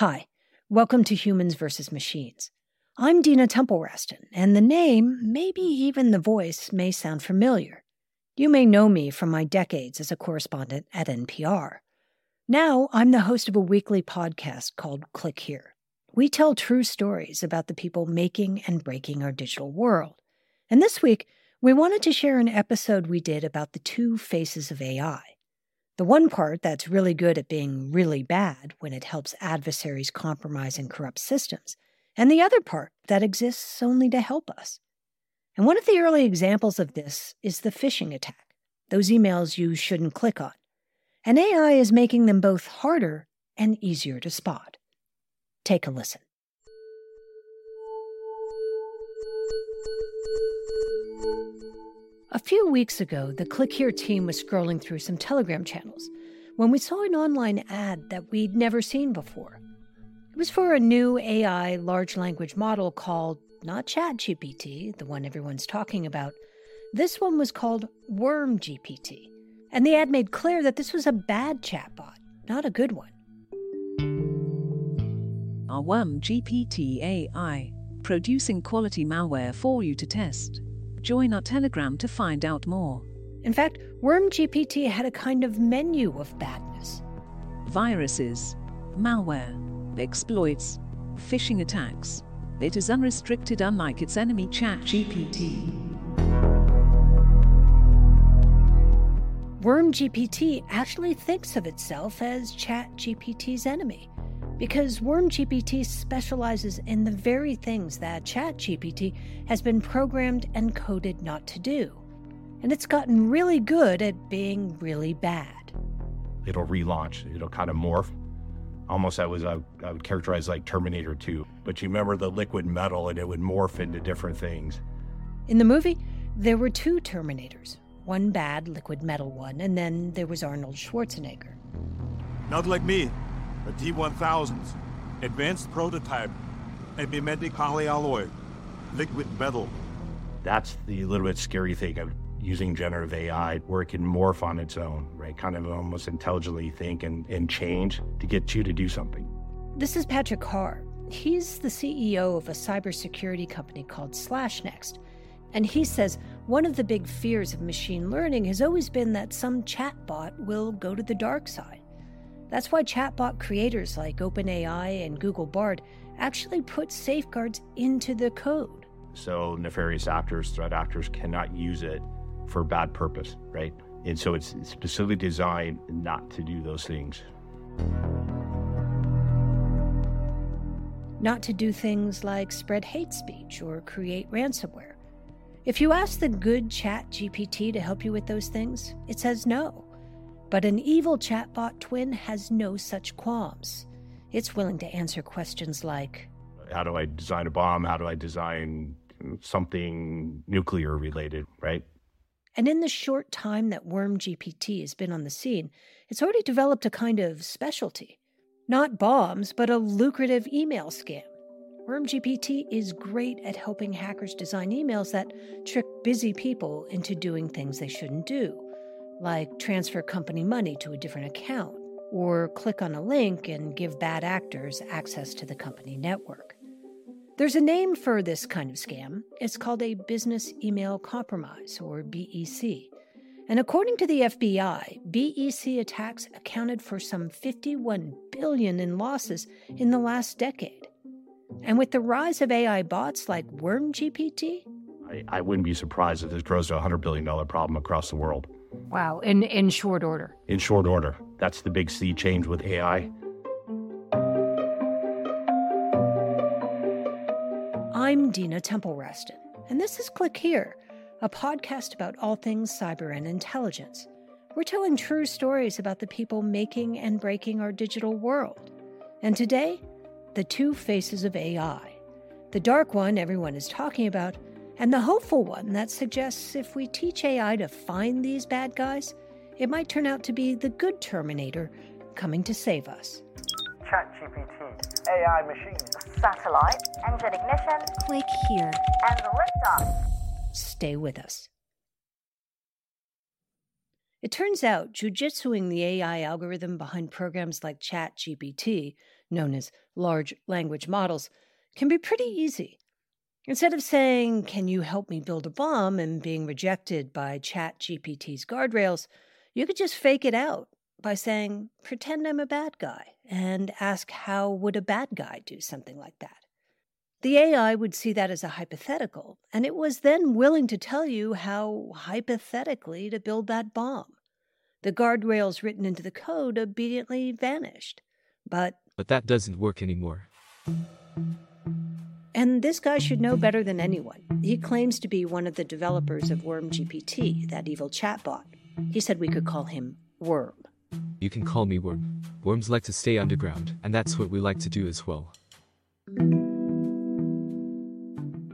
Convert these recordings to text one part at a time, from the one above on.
Hi, welcome to Humans vs. Machines. I'm Dina Temple Raston, and the name, maybe even the voice, may sound familiar. You may know me from my decades as a correspondent at NPR. Now I'm the host of a weekly podcast called Click Here. We tell true stories about the people making and breaking our digital world. And this week, we wanted to share an episode we did about the two faces of AI. The one part that's really good at being really bad when it helps adversaries compromise and corrupt systems, and the other part that exists only to help us. And one of the early examples of this is the phishing attack, those emails you shouldn't click on. And AI is making them both harder and easier to spot. Take a listen. A few weeks ago, the Click Here team was scrolling through some Telegram channels when we saw an online ad that we'd never seen before. It was for a new AI large language model called not ChatGPT, the one everyone's talking about. This one was called Worm GPT, and the ad made clear that this was a bad chatbot, not a good one. Our Worm GPT AI, producing quality malware for you to test. Join our Telegram to find out more. In fact, Worm GPT had a kind of menu of badness viruses, malware, exploits, phishing attacks. It is unrestricted, unlike its enemy ChatGPT. Worm GPT actually thinks of itself as ChatGPT's enemy because WormGPT specializes in the very things that ChatGPT has been programmed and coded not to do. And it's gotten really good at being really bad. It'll relaunch, it'll kind of morph. Almost, I was I, I would characterize like Terminator 2. But you remember the liquid metal, and it would morph into different things. In the movie, there were two Terminators one bad liquid metal one, and then there was Arnold Schwarzenegger. Not like me a T1000s, advanced prototype, a mimetic polyalloy, liquid metal. That's the little bit scary thing of using generative AI, where it can morph on its own, right? Kind of almost intelligently think and, and change to get you to do something. This is Patrick Harr. He's the CEO of a cybersecurity company called SlashNext. And he says one of the big fears of machine learning has always been that some chatbot will go to the dark side. That's why chatbot creators like OpenAI and Google Bard actually put safeguards into the code. So nefarious actors, threat actors cannot use it for bad purpose, right? And so it's specifically designed not to do those things. Not to do things like spread hate speech or create ransomware. If you ask the good chat GPT to help you with those things, it says no. But an evil chatbot twin has no such qualms. It's willing to answer questions like How do I design a bomb? How do I design something nuclear related, right? And in the short time that Worm GPT has been on the scene, it's already developed a kind of specialty. Not bombs, but a lucrative email scam. Worm GPT is great at helping hackers design emails that trick busy people into doing things they shouldn't do like transfer company money to a different account, or click on a link and give bad actors access to the company network. There's a name for this kind of scam. It's called a business email compromise, or BEC. And according to the FBI, BEC attacks accounted for some 51 billion in losses in the last decade. And with the rise of AI bots like WormGPT, I, I wouldn't be surprised if this grows to a $100 billion problem across the world. Wow, in, in short order. In short order. That's the big sea change with AI. I'm Dina Temple Raston, and this is Click Here, a podcast about all things cyber and intelligence. We're telling true stories about the people making and breaking our digital world. And today, the two faces of AI. The dark one everyone is talking about, and the hopeful one that suggests if we teach AI to find these bad guys, it might turn out to be the good Terminator coming to save us. ChatGPT, AI machine, satellite, engine ignition, click here, and liftoff. Stay with us. It turns out jujitsuing the AI algorithm behind programs like ChatGPT known as large language models, can be pretty easy. Instead of saying, Can you help me build a bomb? and being rejected by ChatGPT's guardrails, you could just fake it out by saying, Pretend I'm a bad guy, and ask how would a bad guy do something like that. The AI would see that as a hypothetical, and it was then willing to tell you how hypothetically to build that bomb. The guardrails written into the code obediently vanished. But But that doesn't work anymore. And this guy should know better than anyone. He claims to be one of the developers of WormGPT, that evil chatbot. He said we could call him Worm. You can call me Worm. Worms like to stay underground, and that's what we like to do as well.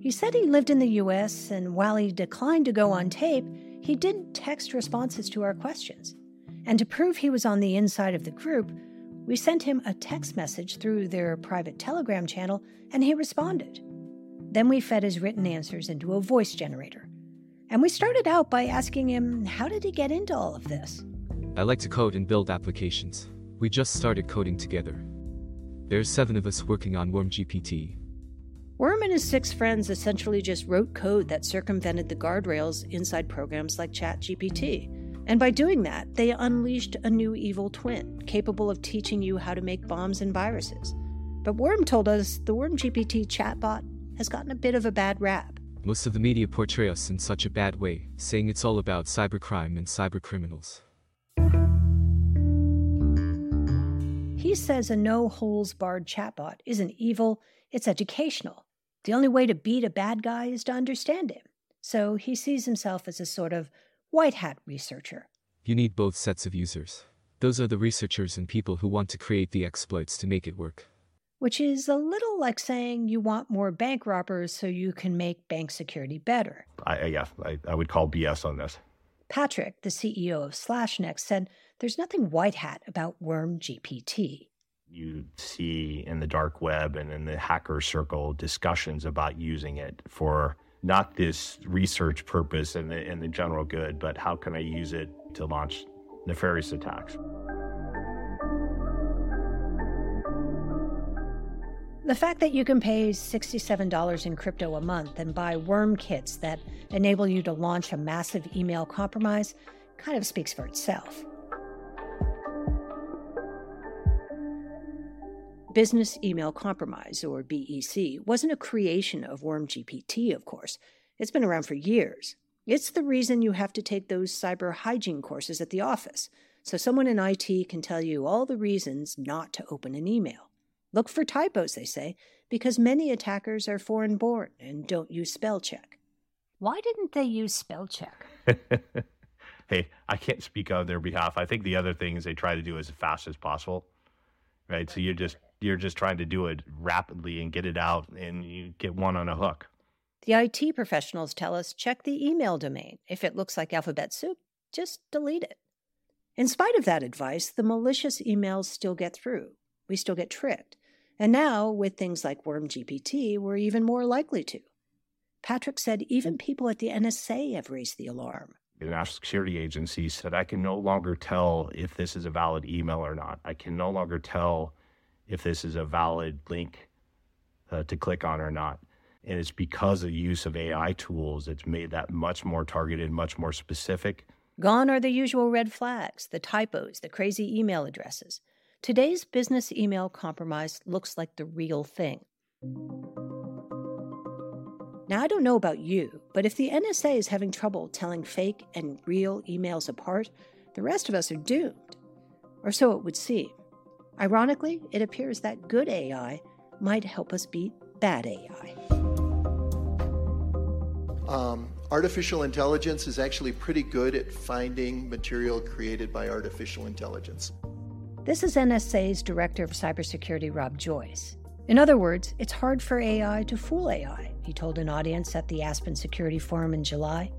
He said he lived in the US, and while he declined to go on tape, he did text responses to our questions. And to prove he was on the inside of the group, we sent him a text message through their private Telegram channel, and he responded. Then we fed his written answers into a voice generator. And we started out by asking him how did he get into all of this? I like to code and build applications. We just started coding together. There's seven of us working on Worm GPT. Worm and his six friends essentially just wrote code that circumvented the guardrails inside programs like ChatGPT. And by doing that, they unleashed a new evil twin, capable of teaching you how to make bombs and viruses. But Worm told us the Worm GPT chatbot has gotten a bit of a bad rap. Most of the media portray us in such a bad way, saying it's all about cybercrime and cybercriminals. He says a no holes barred chatbot isn't evil, it's educational. The only way to beat a bad guy is to understand him. So he sees himself as a sort of white hat researcher. You need both sets of users. Those are the researchers and people who want to create the exploits to make it work. which is a little like saying you want more bank robbers so you can make bank security better. I, I- yeah, I, I would call BS on this. Patrick, the CEO of SlashNext, said there's nothing white hat about Worm GPT. You see in the dark web and in the hacker circle discussions about using it for not this research purpose and the, and the general good, but how can I use it to launch nefarious attacks? The fact that you can pay $67 in crypto a month and buy worm kits that enable you to launch a massive email compromise kind of speaks for itself. Business Email Compromise, or BEC, wasn't a creation of WormGPT, of course. It's been around for years. It's the reason you have to take those cyber hygiene courses at the office, so someone in IT can tell you all the reasons not to open an email. Look for typos, they say, because many attackers are foreign born and don't use spell check. Why didn't they use spell check? hey, I can't speak on their behalf. I think the other thing is they try to do as fast as possible, right? So you're just you're just trying to do it rapidly and get it out, and you get one on a hook. The IT professionals tell us check the email domain. If it looks like alphabet soup, just delete it. In spite of that advice, the malicious emails still get through. We still get tricked. And now, with things like WormGPT, we're even more likely to. Patrick said even people at the NSA have raised the alarm. The National Security Agency said I can no longer tell if this is a valid email or not. I can no longer tell if this is a valid link uh, to click on or not. And it's because of the use of AI tools, it's made that much more targeted, much more specific. Gone are the usual red flags, the typos, the crazy email addresses. Today's business email compromise looks like the real thing. Now, I don't know about you, but if the NSA is having trouble telling fake and real emails apart, the rest of us are doomed. Or so it would seem. Ironically, it appears that good AI might help us beat bad AI. Um, artificial intelligence is actually pretty good at finding material created by artificial intelligence. This is NSA's Director of Cybersecurity, Rob Joyce. In other words, it's hard for AI to fool AI, he told an audience at the Aspen Security Forum in July.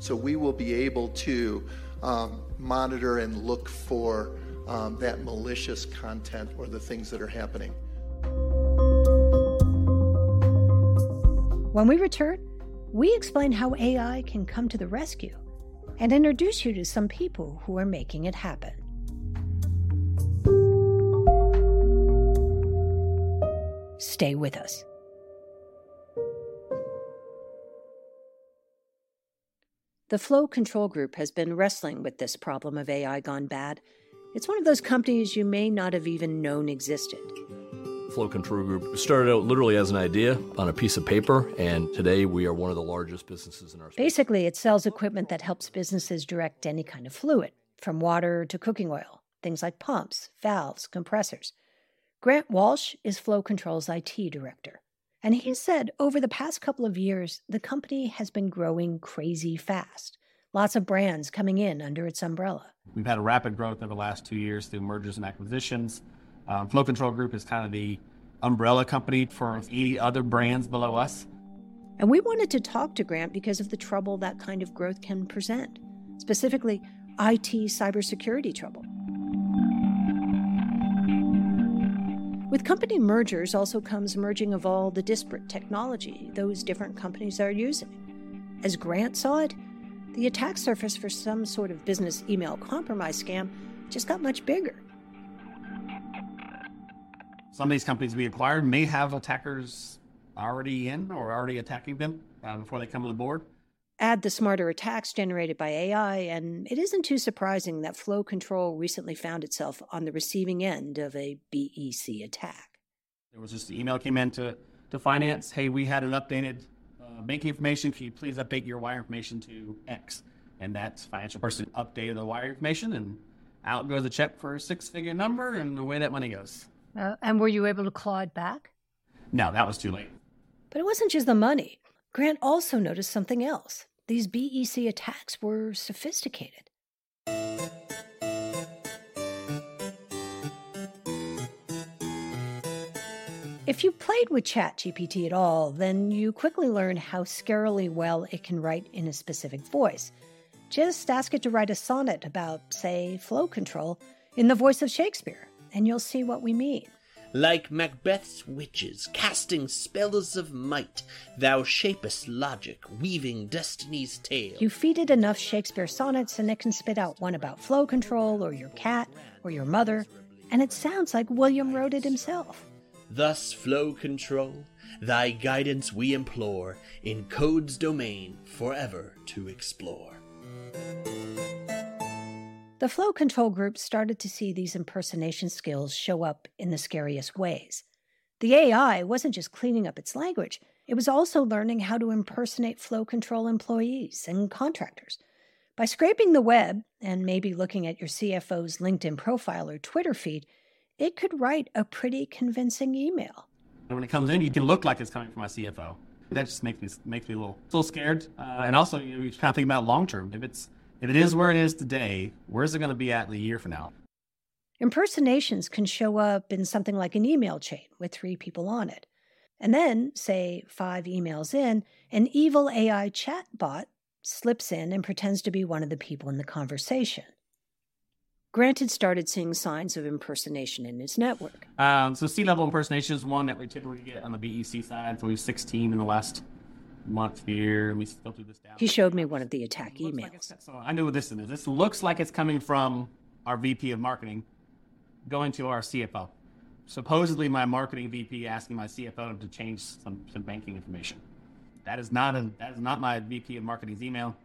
So we will be able to um, monitor and look for um, that malicious content or the things that are happening. When we return, we explain how AI can come to the rescue and introduce you to some people who are making it happen. Stay with us. The Flow Control Group has been wrestling with this problem of AI gone bad. It's one of those companies you may not have even known existed. Flow Control Group started out literally as an idea on a piece of paper, and today we are one of the largest businesses in our space. Basically, it sells equipment that helps businesses direct any kind of fluid, from water to cooking oil, things like pumps, valves, compressors. Grant Walsh is Flow Control's IT director. And he said over the past couple of years, the company has been growing crazy fast. Lots of brands coming in under its umbrella. We've had a rapid growth over the last two years through mergers and acquisitions. Um, Flow Control Group is kind of the umbrella company for 80 other brands below us. And we wanted to talk to Grant because of the trouble that kind of growth can present, specifically IT cybersecurity trouble. With company mergers also comes merging of all the disparate technology those different companies are using. As Grant saw it, the attack surface for some sort of business email compromise scam just got much bigger. Some of these companies we acquired may have attackers already in or already attacking them uh, before they come on the board. Add the smarter attacks generated by AI, and it isn't too surprising that Flow Control recently found itself on the receiving end of a BEC attack. There was just an email came in to, to finance. Hey, we had an updated uh, bank information. Can you please update your wire information to X? And that financial person updated the wire information, and out goes a check for a six figure number, and away that money goes. Uh, and were you able to claw it back? No, that was too late. But it wasn't just the money. Grant also noticed something else. These BEC attacks were sophisticated. If you played with ChatGPT at all, then you quickly learn how scarily well it can write in a specific voice. Just ask it to write a sonnet about, say, flow control in the voice of Shakespeare, and you'll see what we mean. Like Macbeth's witches, casting spells of might, thou shapest logic, weaving destiny's tale. You feed it enough Shakespeare sonnets, and it can spit out one about flow control, or your cat, or your mother, and it sounds like William wrote it himself. Thus, flow control, thy guidance we implore, in code's domain forever to explore. The flow control group started to see these impersonation skills show up in the scariest ways. The AI wasn't just cleaning up its language, it was also learning how to impersonate flow control employees and contractors. By scraping the web and maybe looking at your CFO's LinkedIn profile or Twitter feed, it could write a pretty convincing email. When it comes in, you can look like it's coming from my CFO. That just makes me makes me a little, a little scared. Uh, and also, you, know, you kind of think about long term. If it's if it is where it is today, where's it going to be at in a year from now? Impersonations can show up in something like an email chain with three people on it. And then, say five emails in, an evil AI chatbot slips in and pretends to be one of the people in the conversation. Grant had started seeing signs of impersonation in his network. Um, so, C level impersonation is one that we typically get on the BEC side. So, we have 16 in the last month here. We filter this down. He showed me one of the attack emails. Like so I knew what this is. This looks like it's coming from our VP of marketing going to our CFO. Supposedly, my marketing VP asking my CFO to change some, some banking information. That is not a that is not my VP of marketing's email.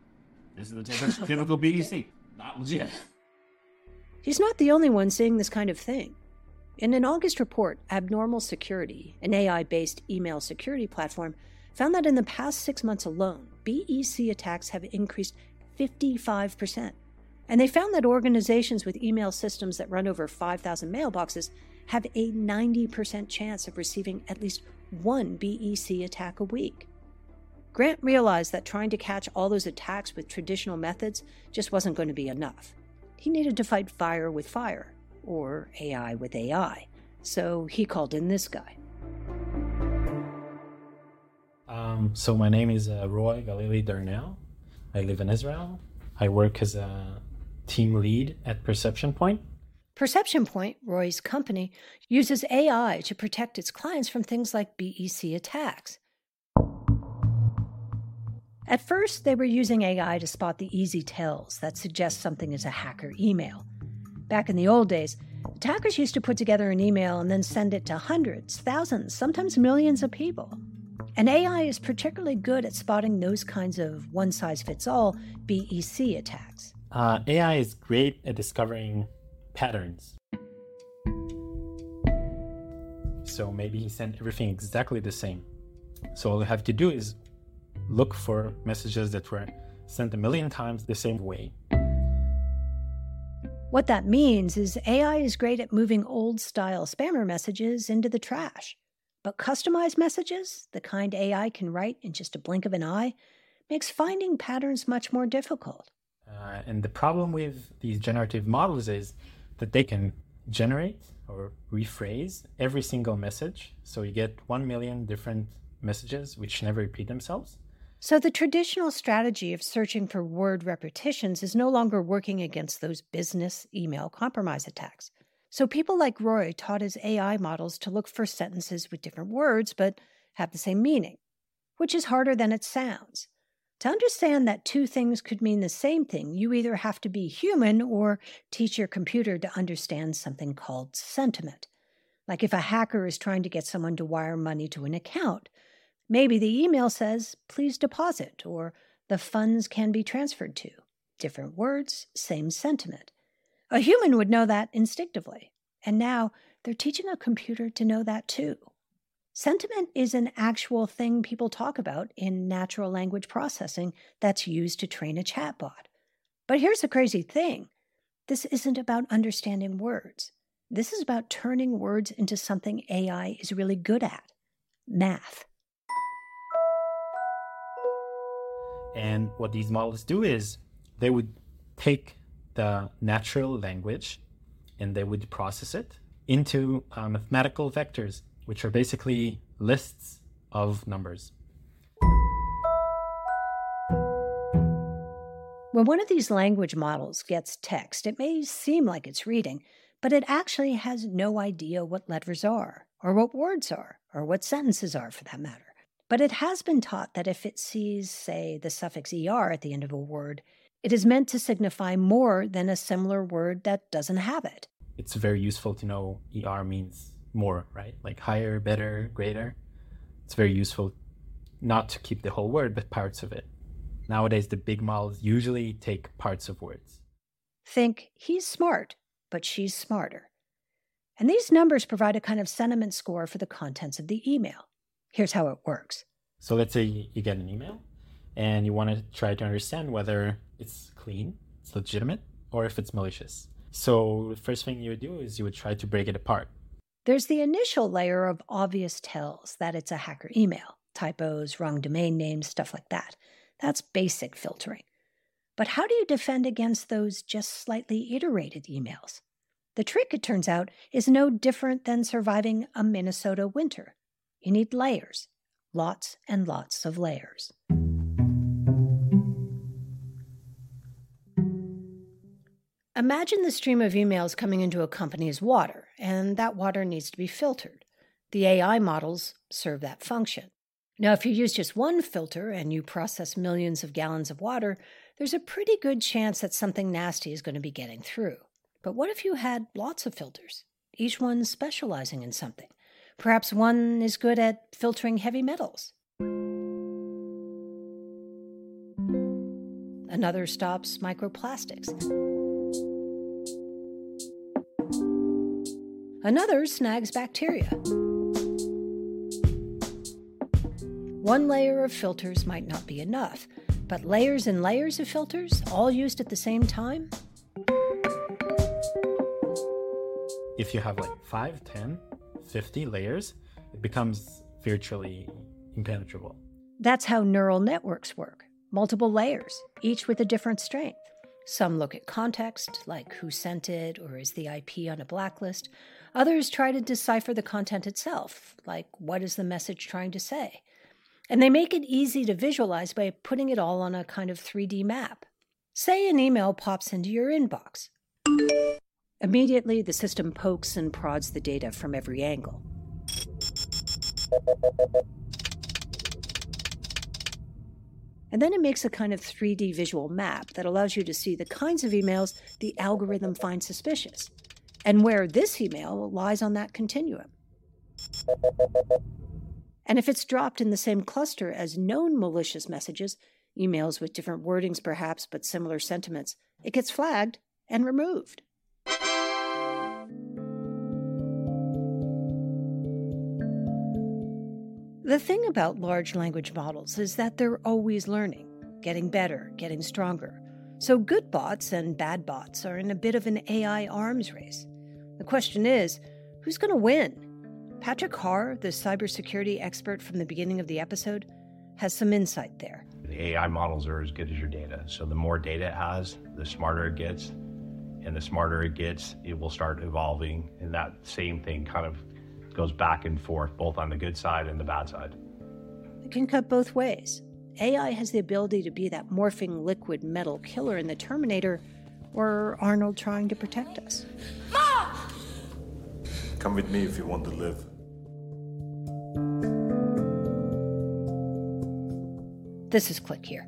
This is a typical, typical BEC. Not legit. He's not the only one seeing this kind of thing. In an August report, Abnormal Security, an AI based email security platform, found that in the past six months alone, BEC attacks have increased 55%. And they found that organizations with email systems that run over 5,000 mailboxes have a 90% chance of receiving at least one BEC attack a week. Grant realized that trying to catch all those attacks with traditional methods just wasn't going to be enough. He needed to fight fire with fire, or AI with AI. So he called in this guy. Um, so my name is uh, Roy Galili Darnell. I live in Israel. I work as a team lead at Perception Point. Perception Point, Roy's company, uses AI to protect its clients from things like BEC attacks. At first, they were using AI to spot the easy tells that suggest something is a hacker email. Back in the old days, Attackers used to put together an email and then send it to hundreds, thousands, sometimes millions of people. And AI is particularly good at spotting those kinds of one size fits all BEC attacks. Uh, AI is great at discovering patterns. So maybe he sent everything exactly the same. So all you have to do is look for messages that were sent a million times the same way. What that means is AI is great at moving old style spammer messages into the trash. But customized messages, the kind AI can write in just a blink of an eye, makes finding patterns much more difficult. Uh, and the problem with these generative models is that they can generate or rephrase every single message. So you get 1 million different messages which never repeat themselves. So the traditional strategy of searching for word repetitions is no longer working against those business email compromise attacks. So people like Roy taught his AI models to look for sentences with different words but have the same meaning, which is harder than it sounds. To understand that two things could mean the same thing, you either have to be human or teach your computer to understand something called sentiment. Like if a hacker is trying to get someone to wire money to an account, maybe the email says, please deposit, or the funds can be transferred to. Different words, same sentiment. A human would know that instinctively, and now they're teaching a computer to know that too. Sentiment is an actual thing people talk about in natural language processing that's used to train a chatbot. But here's the crazy thing this isn't about understanding words. This is about turning words into something AI is really good at math. And what these models do is they would take the natural language and they would process it into uh, mathematical vectors which are basically lists of numbers. When one of these language models gets text, it may seem like it's reading, but it actually has no idea what letters are, or what words are, or what sentences are for that matter. But it has been taught that if it sees, say, the suffix er at the end of a word, it is meant to signify more than a similar word that doesn't have it. It's very useful to know er means more, right? Like higher, better, greater. It's very useful not to keep the whole word, but parts of it. Nowadays, the big models usually take parts of words. Think, he's smart, but she's smarter. And these numbers provide a kind of sentiment score for the contents of the email. Here's how it works. So let's say you get an email and you want to try to understand whether it's clean, it's legitimate, or if it's malicious. So the first thing you would do is you would try to break it apart. There's the initial layer of obvious tells that it's a hacker email typos, wrong domain names, stuff like that. That's basic filtering. But how do you defend against those just slightly iterated emails? The trick, it turns out, is no different than surviving a Minnesota winter. You need layers, lots and lots of layers. Imagine the stream of emails coming into a company as water, and that water needs to be filtered. The AI models serve that function. Now, if you use just one filter and you process millions of gallons of water, there's a pretty good chance that something nasty is going to be getting through. But what if you had lots of filters, each one specializing in something? Perhaps one is good at filtering heavy metals. Another stops microplastics. Another snags bacteria. One layer of filters might not be enough, but layers and layers of filters, all used at the same time? If you have like 5, 10, 50 layers, it becomes virtually impenetrable. That's how neural networks work multiple layers, each with a different strength. Some look at context, like who sent it or is the IP on a blacklist. Others try to decipher the content itself, like what is the message trying to say. And they make it easy to visualize by putting it all on a kind of 3D map. Say an email pops into your inbox. Immediately, the system pokes and prods the data from every angle. And then it makes a kind of 3D visual map that allows you to see the kinds of emails the algorithm finds suspicious. and where this email lies on that continuum. And if it's dropped in the same cluster as known malicious messages, emails with different wordings perhaps but similar sentiments, it gets flagged and removed. The thing about large language models is that they're always learning, getting better, getting stronger. So good bots and bad bots are in a bit of an AI arms race. The question is who's going to win? Patrick Harr, the cybersecurity expert from the beginning of the episode, has some insight there. The AI models are as good as your data. So the more data it has, the smarter it gets. And the smarter it gets, it will start evolving. And that same thing kind of goes back and forth, both on the good side and the bad side. It can cut both ways. AI has the ability to be that morphing liquid metal killer in the Terminator, or Arnold trying to protect us. Mom! Come with me if you want to live. This is Click Here.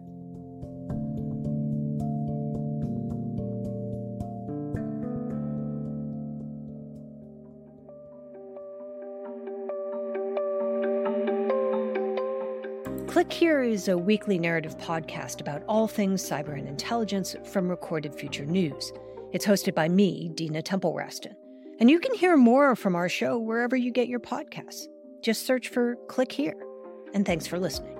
Here is a weekly narrative podcast about all things cyber and intelligence from Recorded Future News. It's hosted by me, Dina Temple Raston. And you can hear more from our show wherever you get your podcasts. Just search for Click Here. And thanks for listening.